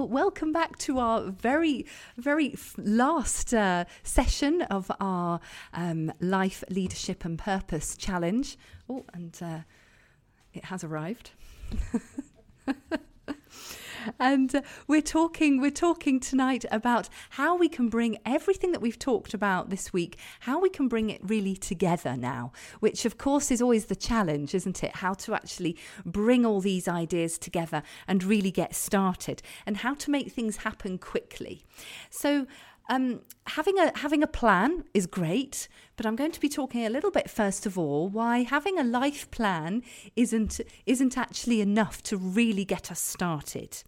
Well, welcome back to our very, very last uh, session of our um, Life, Leadership and Purpose Challenge. Oh, and uh, it has arrived. and uh, we're talking we're talking tonight about how we can bring everything that we've talked about this week how we can bring it really together now which of course is always the challenge isn't it? How to actually bring all these ideas together and really get started and how to make things happen quickly. So um, having a having a plan is great, but I'm going to be talking a little bit first of all why having a life plan isn't isn't actually enough to really get us started.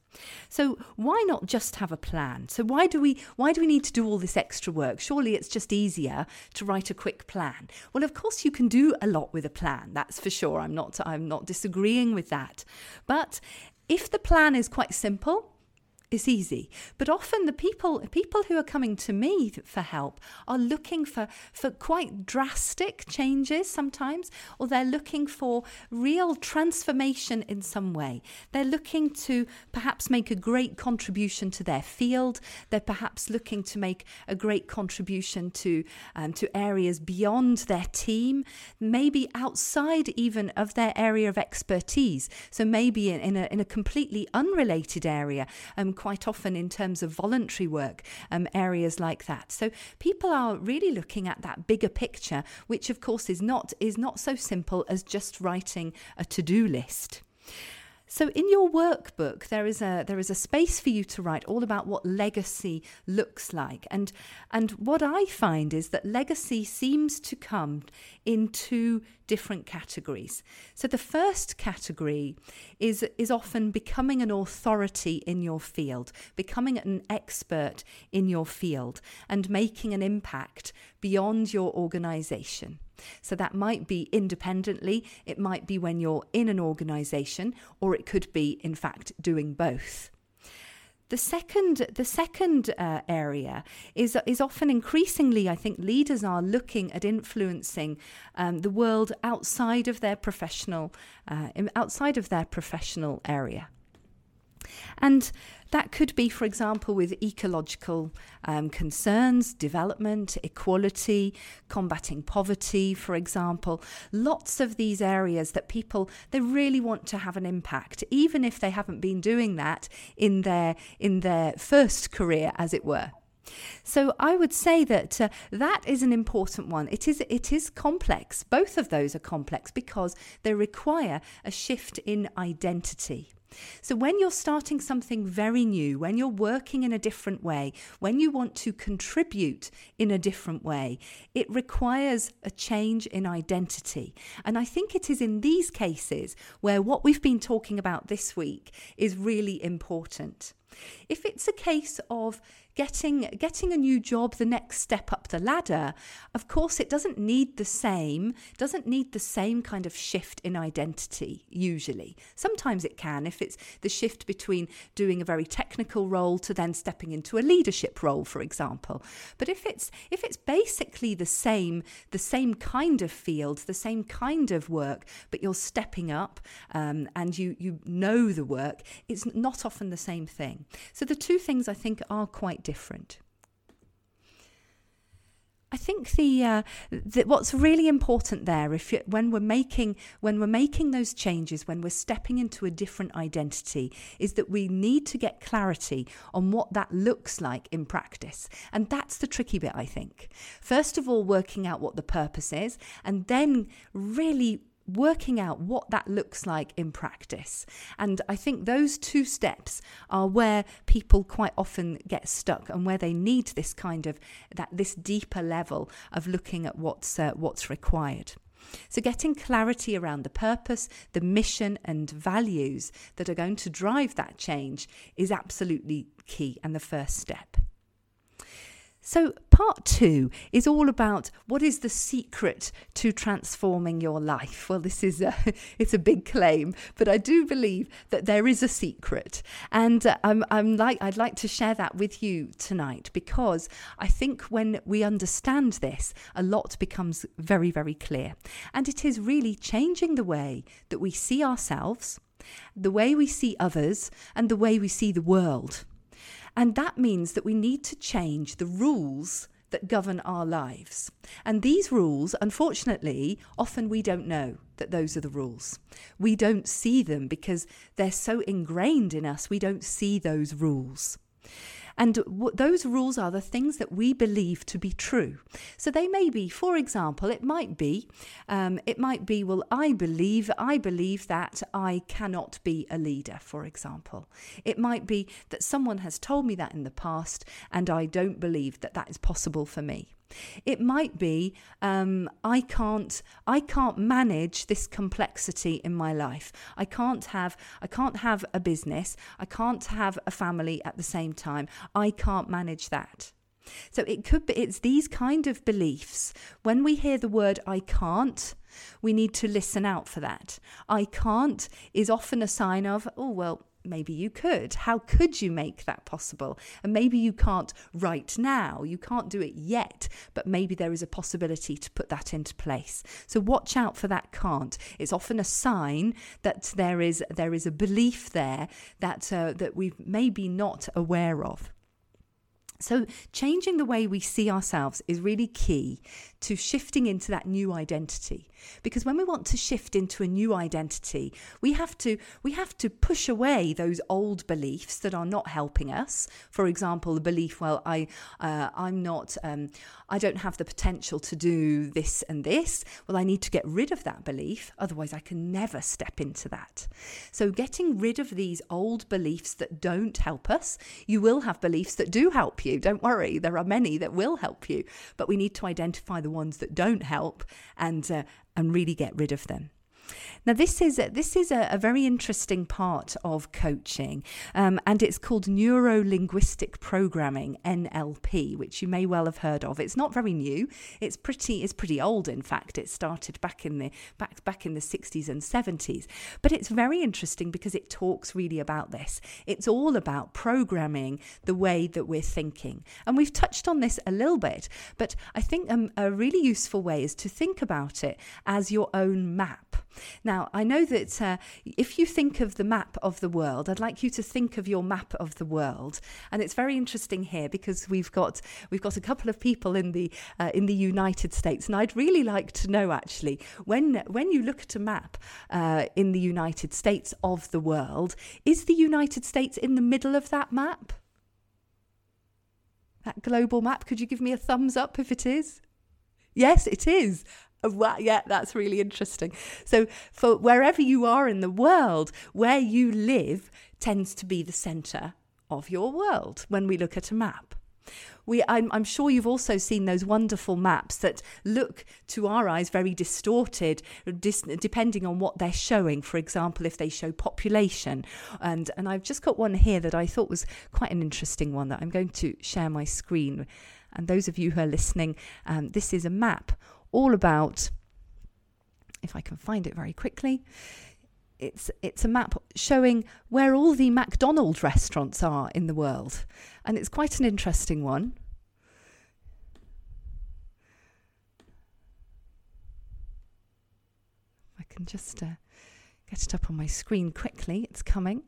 So why not just have a plan? So why do we why do we need to do all this extra work? Surely it's just easier to write a quick plan. Well, of course you can do a lot with a plan. That's for sure. I'm not I'm not disagreeing with that. But if the plan is quite simple, is easy. But often the people people who are coming to me for help are looking for for quite drastic changes sometimes, or they're looking for real transformation in some way. They're looking to perhaps make a great contribution to their field. They're perhaps looking to make a great contribution to um, to areas beyond their team, maybe outside even of their area of expertise. So maybe in, in a in a completely unrelated area. Um, quite often in terms of voluntary work, um, areas like that. So people are really looking at that bigger picture, which of course is not is not so simple as just writing a to-do list. So in your workbook there is a there is a space for you to write all about what legacy looks like and and what I find is that legacy seems to come in two different categories. So the first category is is often becoming an authority in your field, becoming an expert in your field and making an impact beyond your organization. So that might be independently, it might be when you're in an organization, or it could be, in fact, doing both. The second, the second uh, area is is often increasingly, I think, leaders are looking at influencing um, the world outside of their professional, uh, outside of their professional area. And that could be, for example, with ecological um, concerns, development, equality, combating poverty, for example. Lots of these areas that people they really want to have an impact, even if they haven't been doing that in their in their first career, as it were. So I would say that uh, that is an important one. It is it is complex. Both of those are complex because they require a shift in identity. So, when you're starting something very new, when you're working in a different way, when you want to contribute in a different way, it requires a change in identity. And I think it is in these cases where what we've been talking about this week is really important. If it's a case of getting getting a new job the next step up the ladder of course it doesn't need the same doesn't need the same kind of shift in identity usually. Sometimes it can if it's the shift between doing a very technical role to then stepping into a leadership role for example. But if it's if it's basically the same the same kind of field the same kind of work but you're stepping up um, and you you know the work it's not often the same thing. So the two things i think are quite different. I think the, uh, the, what's really important there, if you, when we're making when we're making those changes, when we're stepping into a different identity, is that we need to get clarity on what that looks like in practice, and that's the tricky bit. I think first of all, working out what the purpose is, and then really working out what that looks like in practice. And I think those two steps are where people quite often get stuck and where they need this kind of that this deeper level of looking at what's uh, what's required. So, getting clarity around the purpose, the mission, and values that are going to drive that change is absolutely key and the first step. So, part two is all about what is the secret to transforming your life. Well, this is a, it's a big claim, but I do believe that there is a secret, and uh, I'm, I'm like I'd like to share that with you tonight because I think when we understand this, a lot becomes very very clear, and it is really changing the way that we see ourselves, the way we see others, and the way we see the world. And that means that we need to change the rules that govern our lives. And these rules, unfortunately, often we don't know that those are the rules. We don't see them because they're so ingrained in us, we don't see those rules. And w- those rules are the things that we believe to be true. So they may be, for example, it might be, um, it might be, well, I believe, I believe that I cannot be a leader, for example. It might be that someone has told me that in the past, and I don't believe that that is possible for me. It might be um, I can't I can't manage this complexity in my life. I can't have I can't have a business. I can't have a family at the same time. I can't manage that. So it could be it's these kind of beliefs. When we hear the word I can't, we need to listen out for that. I can't is often a sign of, oh well, maybe you could. How could you make that possible? And maybe you can't right now, you can't do it yet, but maybe there is a possibility to put that into place. So watch out for that can't. It's often a sign that there is there is a belief there that uh, that we maybe not aware of. So, changing the way we see ourselves is really key to shifting into that new identity. Because when we want to shift into a new identity, we have to we have to push away those old beliefs that are not helping us. For example, the belief, well, I uh, I'm not um, I don't have the potential to do this and this. Well, I need to get rid of that belief, otherwise I can never step into that. So, getting rid of these old beliefs that don't help us, you will have beliefs that do help you you. Don't worry, there are many that will help you, but we need to identify the ones that don't help and uh, and really get rid of them. Now, this is this is a, a very interesting part of coaching, um, and it's called neuro linguistic programming (NLP), which you may well have heard of. It's not very new; it's pretty it's pretty old. In fact, it started back in the back back in the 60s and 70s. But it's very interesting because it talks really about this. It's all about programming the way that we're thinking, and we've touched on this a little bit. But I think um, a really useful way is to think about it as your own map. Now, I know that uh, if you think of the map of the world, I'd like you to think of your map of the world, and it's very interesting here because we've got we've got a couple of people in the uh, in the United States, and I'd really like to know actually when when you look at a map uh, in the United States of the world, is the United States in the middle of that map? That global map? Could you give me a thumbs up if it is? Yes, it is. Wow, yeah, that's really interesting. So, for wherever you are in the world, where you live tends to be the center of your world when we look at a map. We, I'm, I'm, sure you've also seen those wonderful maps that look to our eyes very distorted, dis, depending on what they're showing. For example, if they show population, and and I've just got one here that I thought was quite an interesting one that I'm going to share my screen. And those of you who are listening, um, this is a map all about, if I can find it very quickly, it's it's a map showing where all the McDonald's restaurants are in the world, and it's quite an interesting one. I can just uh, get it up on my screen quickly. It's coming.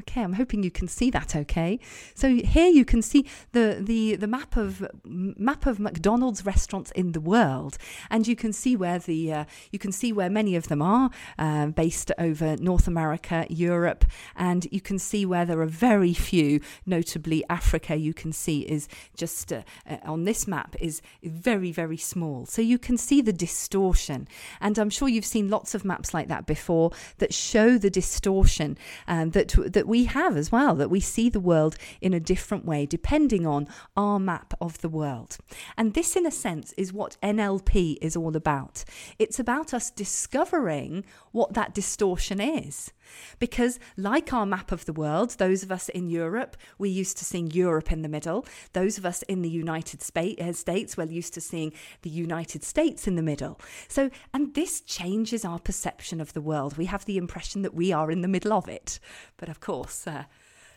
Okay, I'm hoping you can see that okay. So here you can see the, the, the map of map of McDonald's restaurants in the world, and you can see where the uh, you can see where many of them are uh, based over North America, Europe, and you can see where there are very few, notably Africa. You can see is just uh, uh on this map is very very small, so you can see the distortion. And I'm sure you've seen lots of maps like that before that show the distortion um, that that we have as well, that we see the world in a different way depending on our map of the world. And this, in a sense, is what NLP is all about. It's about us discovering what that distortion is. Because, like our map of the world, those of us in Europe, we're used to seeing Europe in the middle. Those of us in the United uh, States, we're used to seeing the United States in the middle. So, and this changes our perception of the world. We have the impression that we are in the middle of it. But of course, uh,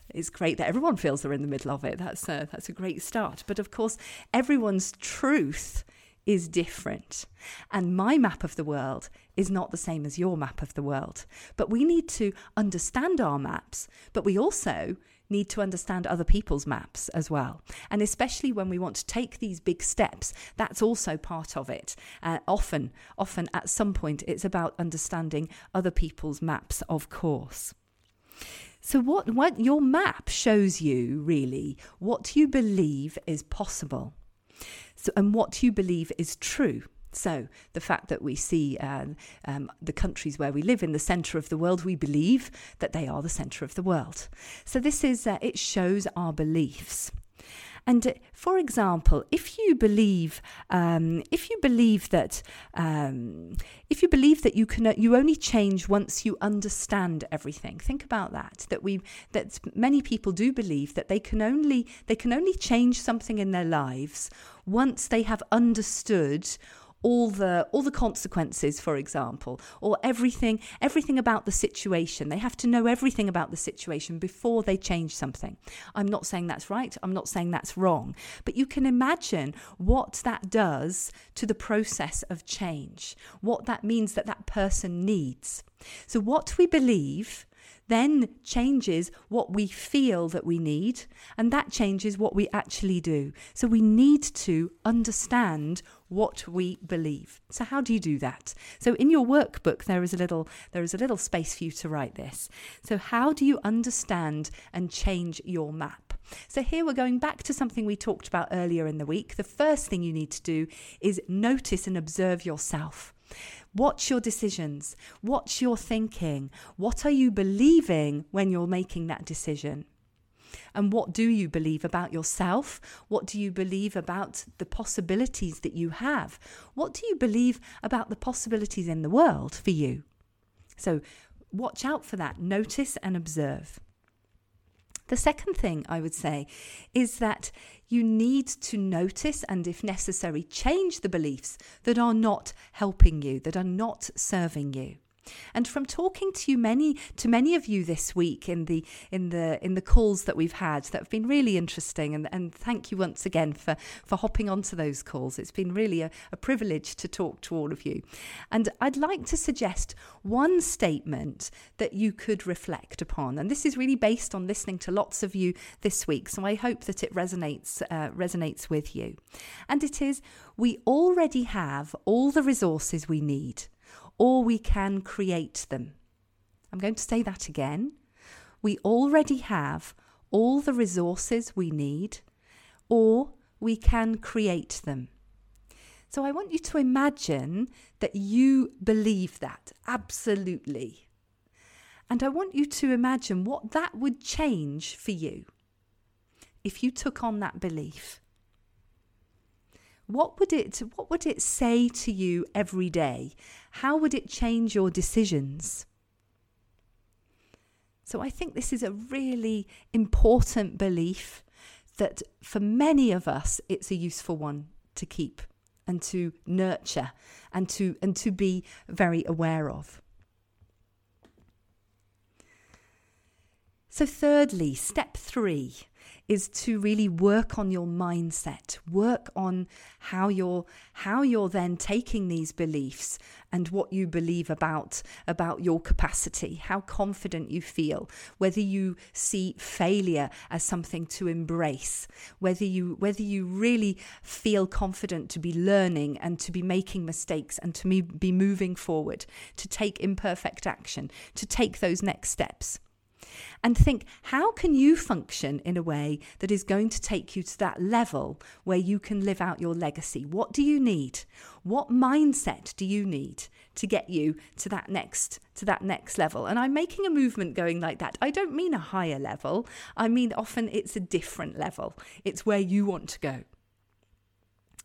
it's great that everyone feels they're in the middle of it. That's a, that's a great start. But of course, everyone's truth is different. And my map of the world is not the same as your map of the world. But we need to understand our maps, but we also need to understand other people's maps as well. And especially when we want to take these big steps, that's also part of it. Uh, often, often at some point, it's about understanding other people's maps, of course. So, what, what your map shows you really what you believe is possible so, and what you believe is true. So, the fact that we see um, um, the countries where we live in the centre of the world, we believe that they are the centre of the world. So, this is, uh, it shows our beliefs. And for example, if you believe, um, if you believe that, um, if you believe that you can, you only change once you understand everything. Think about that. That we, that many people do believe that they can only, they can only change something in their lives once they have understood all the all the consequences for example or everything everything about the situation. They have to know everything about the situation before they change something. I'm not saying that's right. I'm not saying that's wrong. But you can imagine what that does to the process of change what that means that that person needs. So what we believe then changes what we feel that we need, and that changes what we actually do. So we need to understand what we believe. So how do you do that? So in your workbook there is a little there is a little space for you to write this. So how do you understand and change your map? So here we're going back to something we talked about earlier in the week. The first thing you need to do is notice and observe yourself. Watch your decisions. Watch your thinking. What are you believing when you're making that decision? And what do you believe about yourself? What do you believe about the possibilities that you have? What do you believe about the possibilities in the world for you? So watch out for that. Notice and observe. The second thing I would say is that you need to notice and, if necessary, change the beliefs that are not helping you, that are not serving you. And from talking to you many to many of you this week in the in the in the calls that we've had that have been really interesting and, and thank you once again for for hopping onto those calls. It's been really a, a privilege to talk to all of you. And I'd like to suggest one statement that you could reflect upon. And this is really based on listening to lots of you this week. So I hope that it resonates uh, resonates with you. And it is we already have all the resources we need or we can create them. I'm going to say that again. We already have all the resources we need, or we can create them. So I want you to imagine that you believe that absolutely. And I want you to imagine what that would change for you if you took on that belief what would it what would it say to you every day? How would it change your decisions? So i think this is a really important belief that for many of us it's a useful one to keep and to nurture and to and to be very aware of. So thirdly step 3 is to really work on your mindset work on how you're how you're then taking these beliefs and what you believe about about your capacity how confident you feel whether you see failure as something to embrace whether you whether you really feel confident to be learning and to be making mistakes and to be moving forward to take imperfect action to take those next steps and think how can you function in a way that is going to take you to that level where you can live out your legacy? What do you need? What mindset do you need to get you to that next to that next level? And i'm making a movement going like that. I don't mean a higher level. I mean often it's a different level. It's where you want to go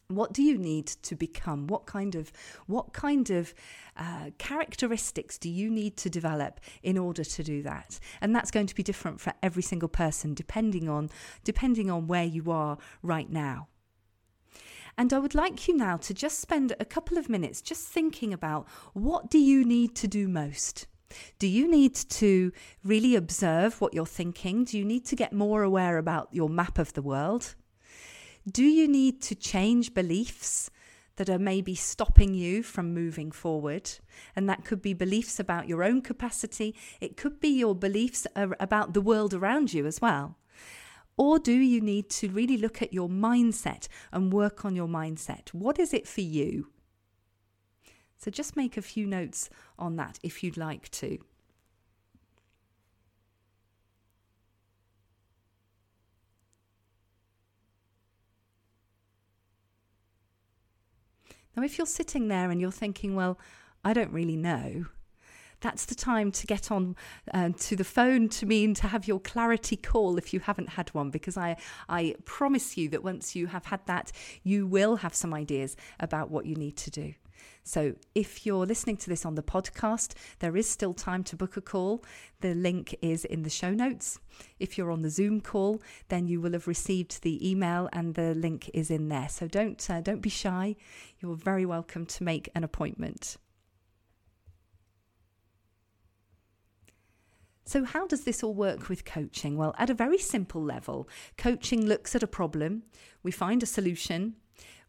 what do you need to become what kind of what kind of uh, characteristics do you need to develop in order to do that and that's going to be different for every single person depending on depending on where you are right now and I would like you now to just spend a couple of minutes just thinking about what do you need to do most? Do you need to really observe what you're thinking? Do you need to get more aware about your map of the world? Do you need to change beliefs that are maybe stopping you from moving forward. And that could be beliefs about your own capacity, it could be your beliefs about the world around you as well. Or do you need to really look at your mindset and work on your mindset? What is it for you? So just make a few notes on that if you'd like to. Now, if you're sitting there and you're thinking, well, I don't really know, that's the time to get on uh, to the phone to me and to have your clarity call if you haven't had one, because I, I promise you that once you have had that, you will have some ideas about what you need to do. So, if you're listening to this on the podcast, there is still time to book a call. The link is in the show notes. If you're on the Zoom call, then you will have received the email and the link is in there. So, don't, uh, don't be shy. You're very welcome to make an appointment. So, how does this all work with coaching? Well, at a very simple level, coaching looks at a problem, we find a solution,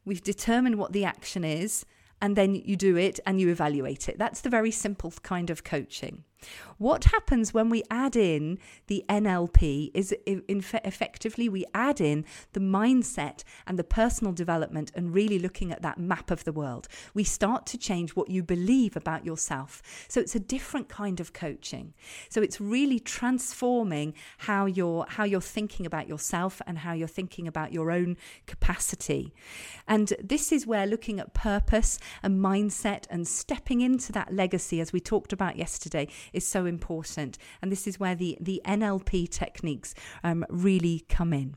we've determined what the action is, and then you do it and you evaluate it. That's the very simple kind of coaching. What happens when we add in the NLP is effectively we add in the mindset and the personal development and really looking at that map of the world. We start to change what you believe about yourself. So it's a different kind of coaching. So it's really transforming how you're how you're thinking about yourself and how you're thinking about your own capacity. And this is where looking at purpose and mindset and stepping into that legacy as we talked about yesterday is so important. And this is where the, the NLP techniques um, really come in.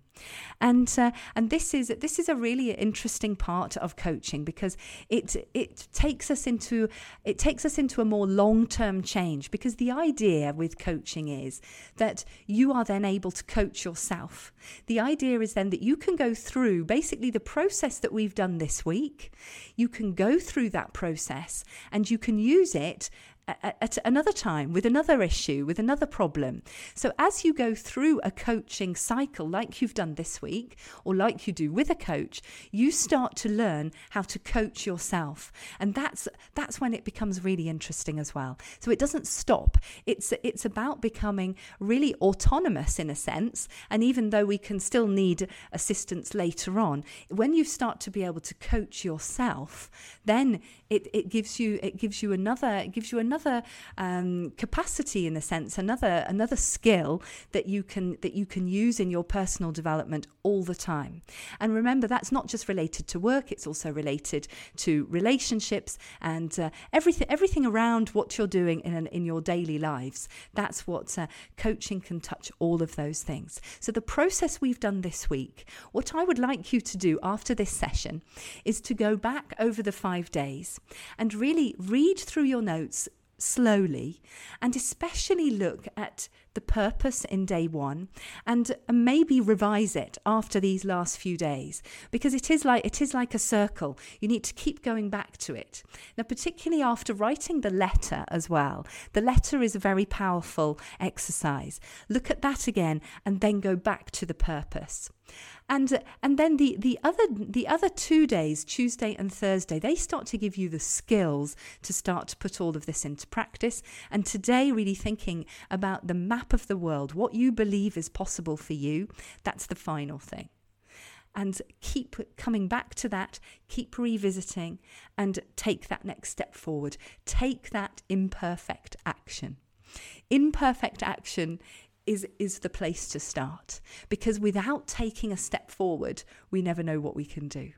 And uh, and this is this is a really interesting part of coaching because it it takes us into it takes us into a more long-term change because the idea with coaching is that you are then able to coach yourself. The idea is then that you can go through basically the process that we've done this week. You can go through that process and you can use it at another time with another issue, with another problem. So, as you go through a coaching cycle, like you've done this week, or like you do with a coach, you start to learn how to coach yourself, and that's that's when it becomes really interesting as well. So, it doesn't stop. It's it's about becoming really autonomous in a sense, and even though we can still need assistance later on, when you start to be able to coach yourself, then it, it gives you it gives you another it gives you another um, capacity in a sense another another skill that you can that you can use in your personal development all the time. And remember that's not just related to work it's also related to relationships and uh, everything everything around what you're doing in an, in your daily lives. That's what uh, coaching can touch all of those things. So the process we've done this week what I would like you to do after this session is to go back over the 5 days and really read through your notes slowly and especially look at the purpose in day one and uh, maybe revise it after these last few days because it is like it is like a circle. You need to keep going back to it. Now particularly after writing the letter as well the letter is a very powerful exercise. Look at that again and then go back to the purpose and and then the the other the other two days tuesday and thursday they start to give you the skills to start to put all of this into practice and today really thinking about the map of the world what you believe is possible for you that's the final thing and keep coming back to that, keep revisiting, and take that next step forward. Take that imperfect action. Imperfect action is is the place to start. Because without taking a step forward we never know what we can do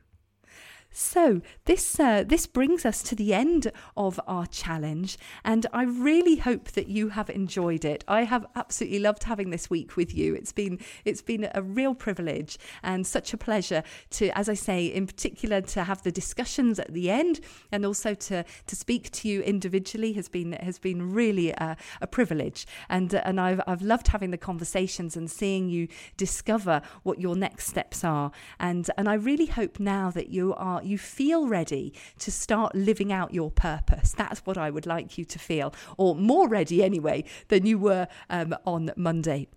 so this uh, this brings us to the end of our challenge, and I really hope that you have enjoyed it. I have absolutely loved having this week with you. It's been it's been a real privilege and such a pleasure to, as I say, in particular to have the discussions at the end, and also to to speak to you individually has been has been really a, a privilege. And and I've I've loved having the conversations and seeing you discover what your next steps are. And and I really hope now that you are you feel ready to start living out your purpose. That's what I would like you to feel, or more ready anyway than you were um, on Monday.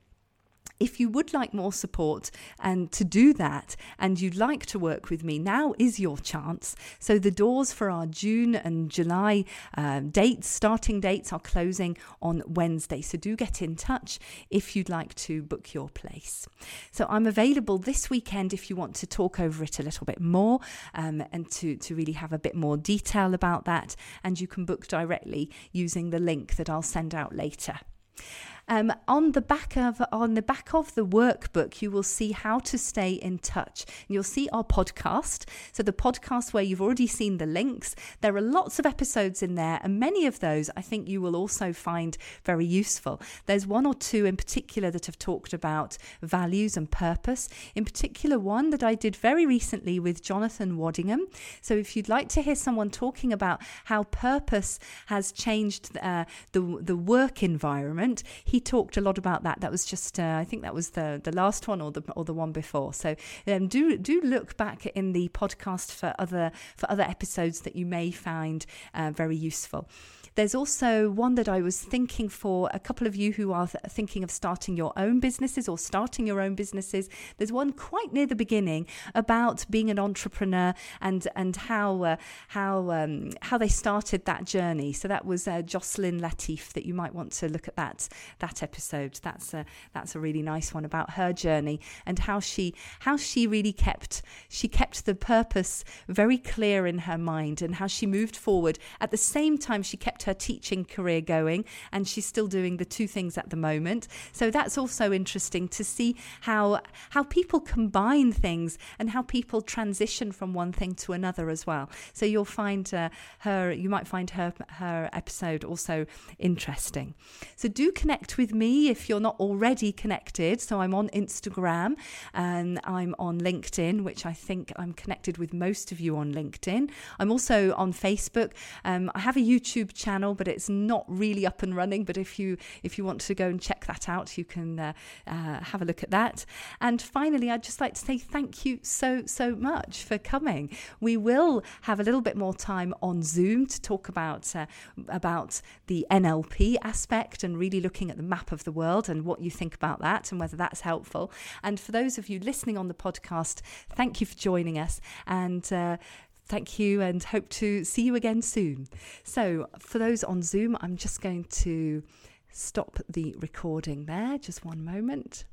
If you would like more support and to do that, and you'd like to work with me, now is your chance. So the doors for our June and July uh, dates, starting dates, are closing on Wednesday. So do get in touch if you'd like to book your place. So I'm available this weekend if you want to talk over it a little bit more um, and to, to really have a bit more detail about that. And you can book directly using the link that I'll send out later. Um, on the back of on the back of the workbook, you will see how to stay in touch. And you'll see our podcast. So the podcast where you've already seen the links. There are lots of episodes in there, and many of those I think you will also find very useful. There's one or two in particular that have talked about values and purpose. In particular, one that I did very recently with Jonathan Waddingham. So if you'd like to hear someone talking about how purpose has changed uh, the the work environment, he he talked a lot about that. That was just, uh, I think that was the the last one or the or the one before. So um, do do look back in the podcast for other for other episodes that you may find uh, very useful. There's also one that I was thinking for a couple of you who are th- thinking of starting your own businesses or starting your own businesses. There's one quite near the beginning about being an entrepreneur and and how uh, how um, how they started that journey. So that was uh, Jocelyn Latif. That you might want to look at that that episode. That's a that's a really nice one about her journey and how she how she really kept she kept the purpose very clear in her mind and how she moved forward. At the same time, she kept her teaching career going, and she's still doing the two things at the moment. So that's also interesting to see how how people combine things and how people transition from one thing to another as well. So you'll find uh, her, you might find her her episode also interesting. So do connect with me if you're not already connected. So I'm on Instagram and I'm on LinkedIn, which I think I'm connected with most of you on LinkedIn. I'm also on Facebook. Um, I have a YouTube channel channel, but it's not really up and running. But if you if you want to go and check that out, you can uh, uh, have a look at that. And finally, I'd just like to say thank you so so much for coming. We will have a little bit more time on Zoom to talk about uh, about the NLP aspect and really looking at the map of the world and what you think about that and whether that's helpful. And for those of you listening on the podcast, thank you for joining us and. Thank you and hope to see you again soon. So, for those on Zoom, I'm just going to stop the recording there. Just one moment.